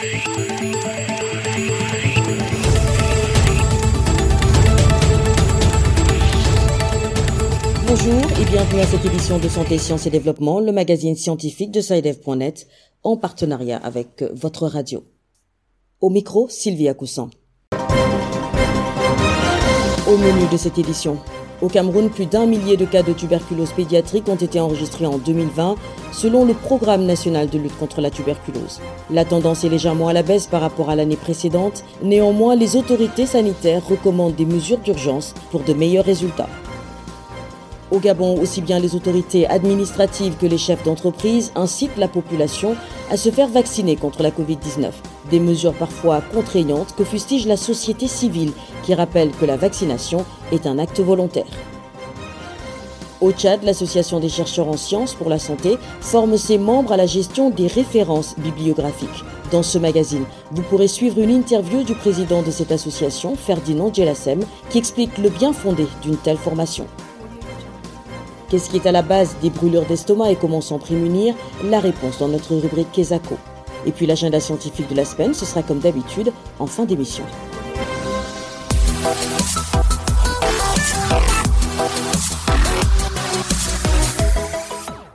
Bonjour et bienvenue à cette édition de Santé, Sciences et Développement, le magazine scientifique de SciDev.net, en partenariat avec votre radio. Au micro, Sylvia Coussan. Au menu de cette édition, au Cameroun, plus d'un millier de cas de tuberculose pédiatrique ont été enregistrés en 2020 selon le Programme national de lutte contre la tuberculose. La tendance est légèrement à la baisse par rapport à l'année précédente. Néanmoins, les autorités sanitaires recommandent des mesures d'urgence pour de meilleurs résultats. Au Gabon, aussi bien les autorités administratives que les chefs d'entreprise incitent la population à se faire vacciner contre la Covid-19. Des mesures parfois contraignantes que fustige la société civile qui rappelle que la vaccination est un acte volontaire. Au Tchad, l'Association des chercheurs en sciences pour la santé forme ses membres à la gestion des références bibliographiques. Dans ce magazine, vous pourrez suivre une interview du président de cette association, Ferdinand Djelassem, qui explique le bien fondé d'une telle formation. Qu'est-ce qui est à la base des brûlures d'estomac et comment s'en prémunir La réponse dans notre rubrique Kesako. Et puis l'agenda scientifique de la semaine, ce sera comme d'habitude en fin d'émission.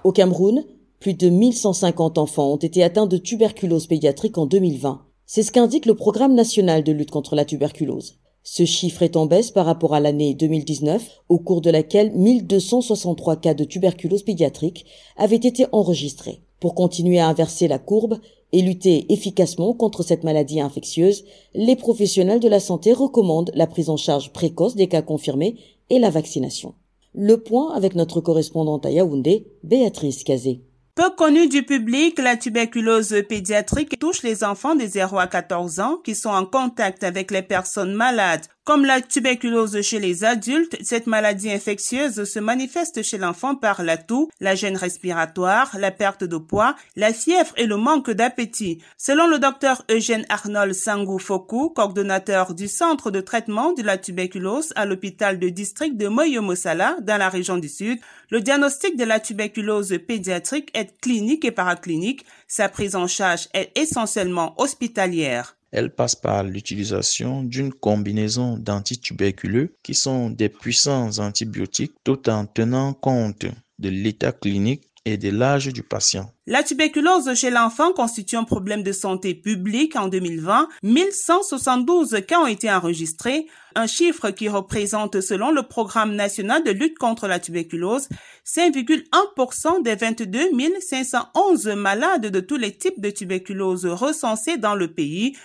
Au Cameroun, plus de 1150 enfants ont été atteints de tuberculose pédiatrique en 2020. C'est ce qu'indique le Programme national de lutte contre la tuberculose. Ce chiffre est en baisse par rapport à l'année 2019, au cours de laquelle 1263 cas de tuberculose pédiatrique avaient été enregistrés. Pour continuer à inverser la courbe et lutter efficacement contre cette maladie infectieuse, les professionnels de la santé recommandent la prise en charge précoce des cas confirmés et la vaccination. Le point avec notre correspondante à Yaoundé, Béatrice Cazé. Peu connue du public, la tuberculose pédiatrique touche les enfants de 0 à 14 ans qui sont en contact avec les personnes malades. Comme la tuberculose chez les adultes, cette maladie infectieuse se manifeste chez l'enfant par la toux, la gêne respiratoire, la perte de poids, la fièvre et le manque d'appétit. Selon le docteur Eugène Arnold Sangou Foku, coordonnateur du centre de traitement de la tuberculose à l'hôpital de district de Moyomosala dans la région du Sud, le diagnostic de la tuberculose pédiatrique est clinique et paraclinique. Sa prise en charge est essentiellement hospitalière. Elle passe par l'utilisation d'une combinaison d'antituberculeux qui sont des puissants antibiotiques tout en tenant compte de l'état clinique et de l'âge du patient. La tuberculose chez l'enfant constitue un problème de santé publique en 2020. 1172 cas ont été enregistrés, un chiffre qui représente, selon le Programme national de lutte contre la tuberculose, 5,1% des 22 511 malades de tous les types de tuberculose recensés dans le pays,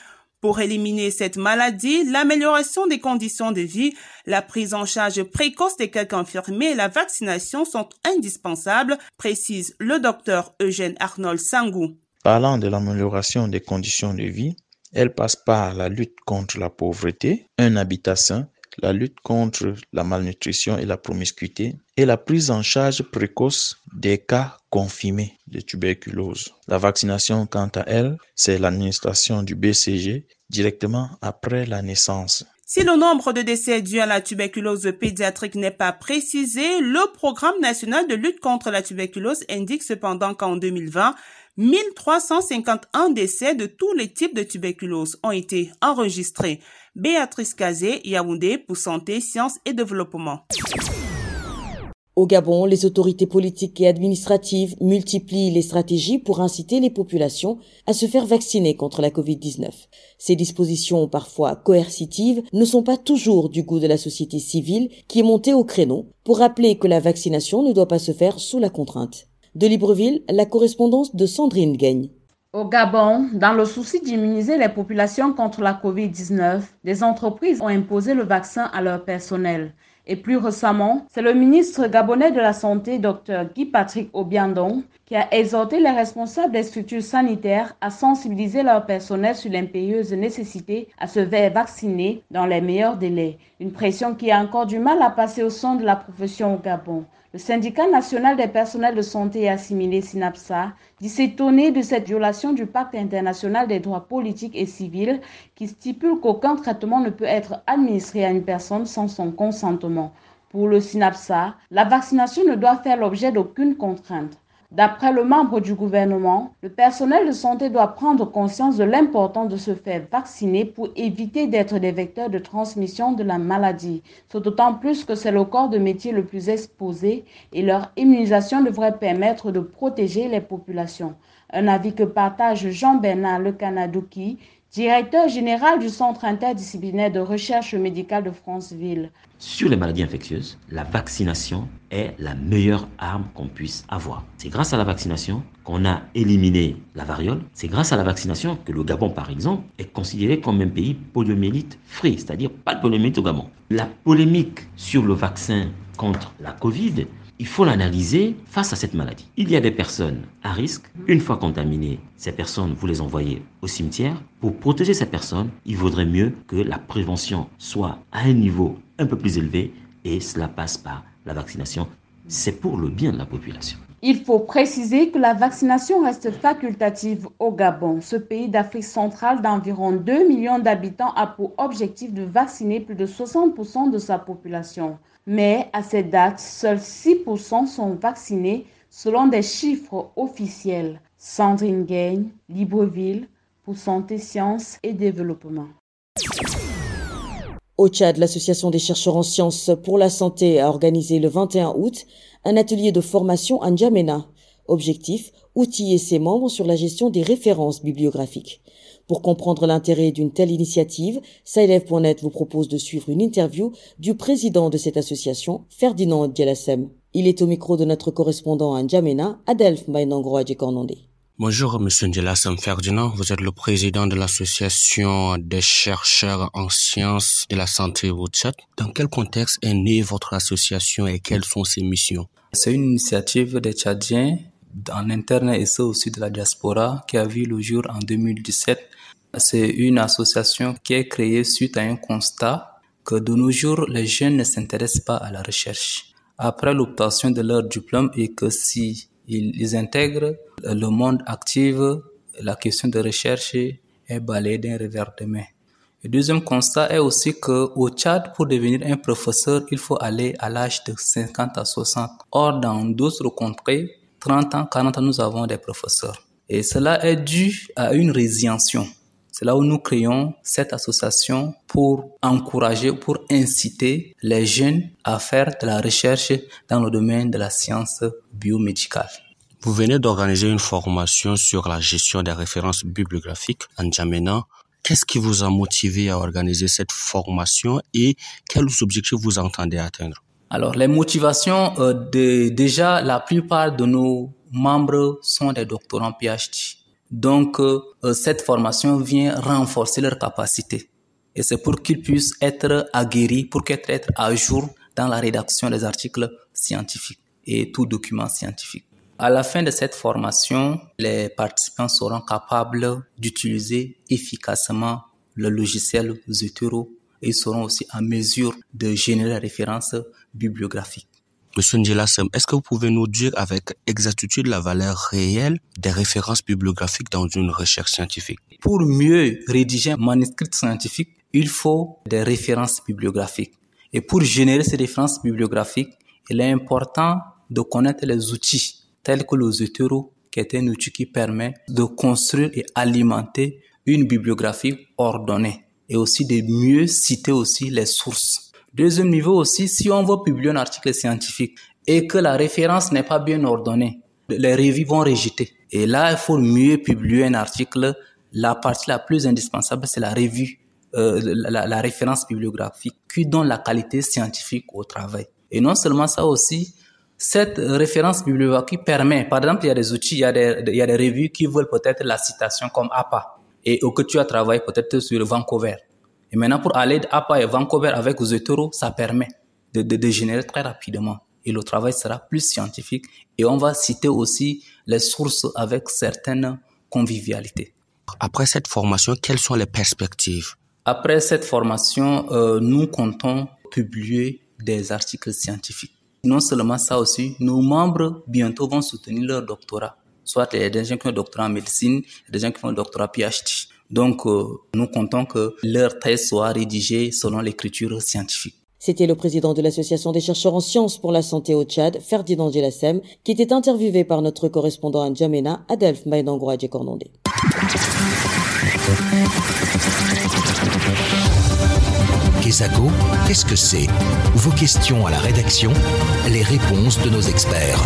pour éliminer cette maladie, l'amélioration des conditions de vie, la prise en charge précoce des cas confirmés et la vaccination sont indispensables, précise le docteur Eugène Arnold Sangou. Parlant de l'amélioration des conditions de vie, elle passe par la lutte contre la pauvreté, un habitat sain, la lutte contre la malnutrition et la promiscuité et la prise en charge précoce des cas confirmés de tuberculose. La vaccination, quant à elle, c'est l'administration du BCG directement après la naissance. Si le nombre de décès dus à la tuberculose pédiatrique n'est pas précisé, le Programme national de lutte contre la tuberculose indique cependant qu'en 2020, 1351 décès de tous les types de tuberculose ont été enregistrés. Béatrice Kazé, Yaoundé pour Santé, Sciences et Développement. Au Gabon, les autorités politiques et administratives multiplient les stratégies pour inciter les populations à se faire vacciner contre la Covid-19. Ces dispositions, parfois coercitives, ne sont pas toujours du goût de la société civile qui est montée au créneau pour rappeler que la vaccination ne doit pas se faire sous la contrainte. De Libreville, la correspondance de Sandrine Gagne. Au Gabon, dans le souci d'immuniser les populations contre la COVID-19, des entreprises ont imposé le vaccin à leur personnel. Et plus récemment, c'est le ministre gabonais de la Santé, Dr Guy Patrick Obiandon, qui a exhorté les responsables des structures sanitaires à sensibiliser leur personnel sur l'impérieuse nécessité à se faire vacciner dans les meilleurs délais. Une pression qui a encore du mal à passer au sein de la profession au Gabon. Le syndicat national des personnels de santé et assimilés SINAPSA dit s'étonner de cette violation du pacte international des droits politiques et civils qui stipule qu'aucun traitement ne peut être administré à une personne sans son consentement. Pour le SINAPSA, la vaccination ne doit faire l'objet d'aucune contrainte. D'après le membre du gouvernement, le personnel de santé doit prendre conscience de l'importance de se faire vacciner pour éviter d'être des vecteurs de transmission de la maladie. C'est d'autant plus que c'est le corps de métier le plus exposé et leur immunisation devrait permettre de protéger les populations. Un avis que partage Jean-Bernard Le Canadouki, directeur général du Centre interdisciplinaire de recherche médicale de Franceville. Sur les maladies infectieuses, la vaccination est la meilleure arme qu'on puisse avoir. C'est grâce à la vaccination qu'on a éliminé la variole. C'est grâce à la vaccination que le Gabon, par exemple, est considéré comme un pays poliomyélite free, c'est-à-dire pas de poliomyélite au Gabon. La polémique sur le vaccin contre la Covid il faut l'analyser face à cette maladie. Il y a des personnes à risque. Une fois contaminées, ces personnes, vous les envoyez au cimetière. Pour protéger ces personnes, il vaudrait mieux que la prévention soit à un niveau un peu plus élevé et cela passe par la vaccination. C'est pour le bien de la population. Il faut préciser que la vaccination reste facultative au Gabon. Ce pays d'Afrique centrale d'environ 2 millions d'habitants a pour objectif de vacciner plus de 60% de sa population mais à cette date, seuls 6% sont vaccinés selon des chiffres officiels. Sandrine Gagne, Libreville, pour Santé, Sciences et Développement. Au Tchad, l'Association des chercheurs en sciences pour la santé a organisé le 21 août un atelier de formation à N'Djamena. Objectif, outiller ses membres sur la gestion des références bibliographiques. Pour comprendre l'intérêt d'une telle initiative, SciLev.net vous propose de suivre une interview du président de cette association, Ferdinand Dialassem. Il est au micro de notre correspondant à N'Djamena, Adelph Mainangro Adjekornonde. Bonjour, Monsieur Ndielassem Ferdinand. Vous êtes le président de l'association des chercheurs en sciences de la santé au Tchad. Dans quel contexte est née votre association et quelles sont ses missions? C'est une initiative des Tchadiens en interne et ceux aussi de la diaspora qui a vu le jour en 2017 c'est une association qui est créée suite à un constat que de nos jours, les jeunes ne s'intéressent pas à la recherche. Après l'obtention de leur diplôme et que si ils intègrent le monde actif, la question de recherche est balayée d'un revers de main. Le deuxième constat est aussi que au Tchad, pour devenir un professeur, il faut aller à l'âge de 50 à 60. Or, dans d'autres contrées, 30 ans, 40 ans, nous avons des professeurs. Et cela est dû à une résiliation. C'est là où nous créons cette association pour encourager, pour inciter les jeunes à faire de la recherche dans le domaine de la science biomédicale. Vous venez d'organiser une formation sur la gestion des références bibliographiques en Djamena. Qu'est-ce qui vous a motivé à organiser cette formation et quels objectifs vous entendez atteindre? Alors, les motivations, euh, de, déjà, la plupart de nos membres sont des doctorants PhD. Donc, euh, cette formation vient renforcer leurs capacités. Et c'est pour qu'ils puissent être aguerris, pour qu'ils être à jour dans la rédaction des articles scientifiques et tout document scientifique. À la fin de cette formation, les participants seront capables d'utiliser efficacement le logiciel Zotero et seront aussi en mesure de générer des références bibliographiques. Monsieur Ndjelassem, est-ce que vous pouvez nous dire avec exactitude la valeur réelle des références bibliographiques dans une recherche scientifique? Pour mieux rédiger un manuscrit scientifique, il faut des références bibliographiques. Et pour générer ces références bibliographiques, il est important de connaître les outils tels que le Zotero, qui est un outil qui permet de construire et alimenter une bibliographie ordonnée et aussi de mieux citer aussi les sources Deuxième niveau aussi, si on veut publier un article scientifique et que la référence n'est pas bien ordonnée, les revues vont rejeter. Et là, il faut mieux publier un article. La partie la plus indispensable, c'est la revue, euh, la, la, référence bibliographique qui donne la qualité scientifique au travail. Et non seulement ça aussi, cette référence bibliographique permet, par exemple, il y a des outils, il y a des, il y a des revues qui veulent peut-être la citation comme APA et que tu as travaillé peut-être sur Vancouver. Et maintenant, pour aller à et Vancouver avec Zotero, ça permet de, de, de générer très rapidement. Et le travail sera plus scientifique. Et on va citer aussi les sources avec certaines convivialités. Après cette formation, quelles sont les perspectives? Après cette formation, euh, nous comptons publier des articles scientifiques. Non seulement ça aussi, nos membres bientôt vont soutenir leur doctorat. Soit il y a des gens qui ont un doctorat en médecine, des gens qui font un doctorat PhD. Donc, euh, nous comptons que leur thèse soit rédigée selon l'écriture scientifique. C'était le président de l'Association des chercheurs en sciences pour la santé au Tchad, Ferdinand Gelassem, qui était interviewé par notre correspondant à N'Djamena, Adelph Maïdangoua Djekornondé. Kesako, qu'est-ce que c'est? Vos questions à la rédaction, les réponses de nos experts.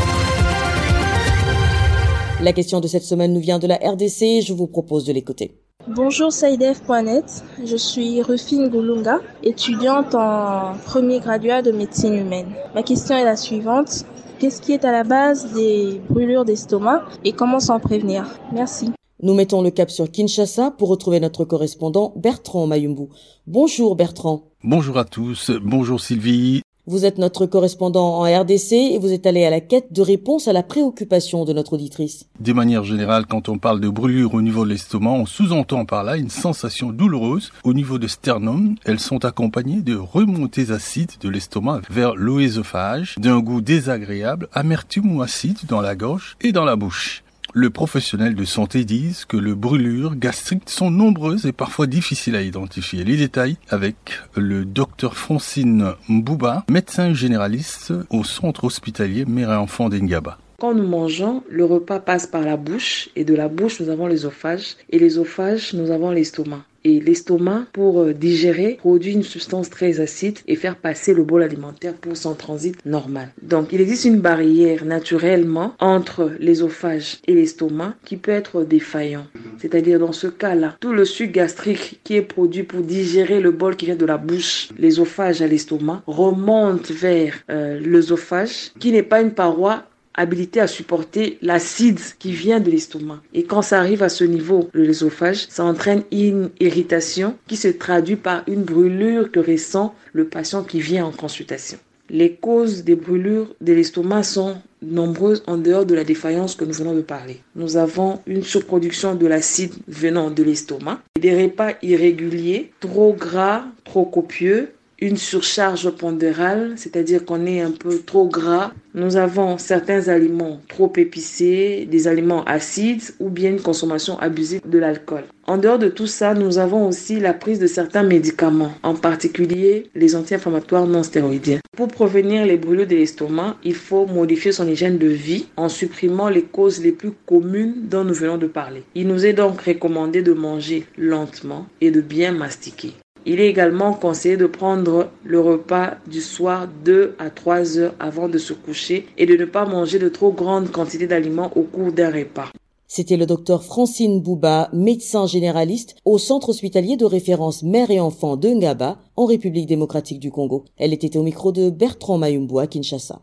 La question de cette semaine nous vient de la RDC, je vous propose de l'écouter. Bonjour Saïdef.net, je suis Rufine Goulunga, étudiante en premier graduat de médecine humaine. Ma question est la suivante. Qu'est-ce qui est à la base des brûlures d'estomac et comment s'en prévenir? Merci. Nous mettons le cap sur Kinshasa pour retrouver notre correspondant Bertrand Mayumbu. Bonjour Bertrand. Bonjour à tous, bonjour Sylvie. Vous êtes notre correspondant en RDC et vous êtes allé à la quête de réponses à la préoccupation de notre auditrice. De manière générale, quand on parle de brûlure au niveau de l'estomac, on sous-entend par là une sensation douloureuse au niveau de sternum. Elles sont accompagnées de remontées acides de l'estomac vers l'oésophage, d'un goût désagréable, amertume ou acide dans la gorge et dans la bouche. Le professionnel de santé disent que les brûlures gastriques sont nombreuses et parfois difficiles à identifier. Les détails avec le docteur Francine Mbouba, médecin généraliste au centre hospitalier Mère et Enfant d'Engaba. Quand nous mangeons, le repas passe par la bouche et de la bouche nous avons l'œsophage et l'œsophage nous avons l'estomac. Et l'estomac, pour euh, digérer, produit une substance très acide et faire passer le bol alimentaire pour son transit normal. Donc, il existe une barrière naturellement entre l'ésophage et l'estomac qui peut être défaillant. C'est-à-dire, dans ce cas-là, tout le sucre gastrique qui est produit pour digérer le bol qui vient de la bouche, l'ésophage à l'estomac, remonte vers euh, l'œsophage qui n'est pas une paroi habilité à supporter l'acide qui vient de l'estomac. Et quand ça arrive à ce niveau de l'ésophage, ça entraîne une irritation qui se traduit par une brûlure que ressent le patient qui vient en consultation. Les causes des brûlures de l'estomac sont nombreuses en dehors de la défaillance que nous venons de parler. Nous avons une surproduction de l'acide venant de l'estomac, des repas irréguliers, trop gras, trop copieux, une surcharge pondérale, c'est-à-dire qu'on est un peu trop gras. Nous avons certains aliments trop épicés, des aliments acides ou bien une consommation abusée de l'alcool. En dehors de tout ça, nous avons aussi la prise de certains médicaments, en particulier les anti-inflammatoires non stéroïdiens. Pour prévenir les brûlures de l'estomac, il faut modifier son hygiène de vie en supprimant les causes les plus communes dont nous venons de parler. Il nous est donc recommandé de manger lentement et de bien mastiquer. Il est également conseillé de prendre le repas du soir 2 à 3 heures avant de se coucher et de ne pas manger de trop grandes quantités d'aliments au cours d'un repas. C'était le docteur Francine Bouba, médecin généraliste au centre hospitalier de référence mère et enfant de Ngaba, en République démocratique du Congo. Elle était au micro de Bertrand Mayumbu à Kinshasa.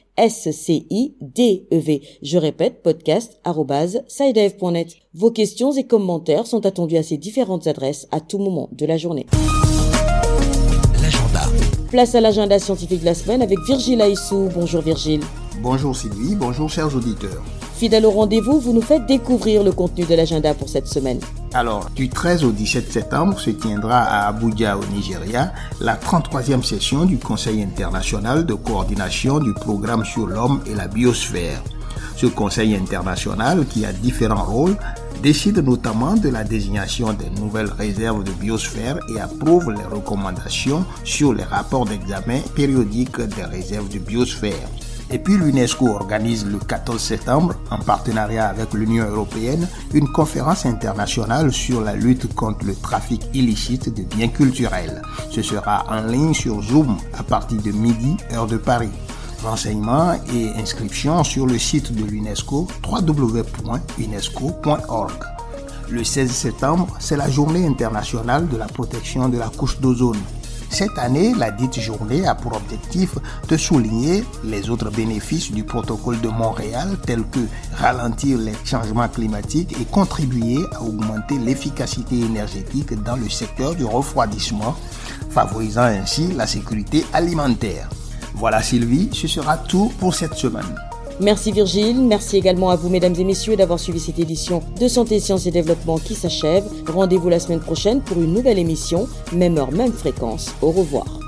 S-C-I-D-E-V. Je répète, podcast.sidev.net. Vos questions et commentaires sont attendus à ces différentes adresses à tout moment de la journée. L'agenda. Place à l'agenda scientifique de la semaine avec Virgile Aissou. Bonjour Virgile. Bonjour Sylvie, bonjour chers auditeurs. Fidèle au rendez-vous, vous nous faites découvrir le contenu de l'agenda pour cette semaine. Alors, du 13 au 17 septembre se tiendra à Abuja au Nigeria la 33e session du Conseil international de coordination du programme sur l'homme et la biosphère. Ce Conseil international, qui a différents rôles, décide notamment de la désignation des nouvelles réserves de biosphère et approuve les recommandations sur les rapports d'examen périodiques des réserves de biosphère. Et puis l'UNESCO organise le 14 septembre, en partenariat avec l'Union européenne, une conférence internationale sur la lutte contre le trafic illicite de biens culturels. Ce sera en ligne sur Zoom à partir de midi, heure de Paris. Renseignements et inscriptions sur le site de l'UNESCO www.unesco.org. Le 16 septembre, c'est la journée internationale de la protection de la couche d'ozone. Cette année, la dite journée a pour objectif de souligner les autres bénéfices du protocole de Montréal tels que ralentir les changements climatiques et contribuer à augmenter l'efficacité énergétique dans le secteur du refroidissement, favorisant ainsi la sécurité alimentaire. Voilà Sylvie, ce sera tout pour cette semaine. Merci Virgile, merci également à vous mesdames et messieurs d'avoir suivi cette édition de Santé, Sciences et Développement qui s'achève. Rendez-vous la semaine prochaine pour une nouvelle émission, même heure, même fréquence. Au revoir.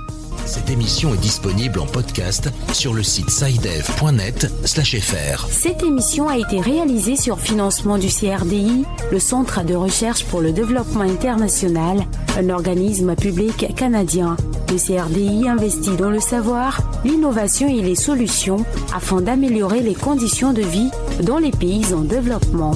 Cette émission est disponible en podcast sur le site sidev.net/fr. Cette émission a été réalisée sur financement du CRDI, le Centre de recherche pour le développement international, un organisme public canadien. Le CRDI investit dans le savoir, l'innovation et les solutions afin d'améliorer les conditions de vie dans les pays en développement.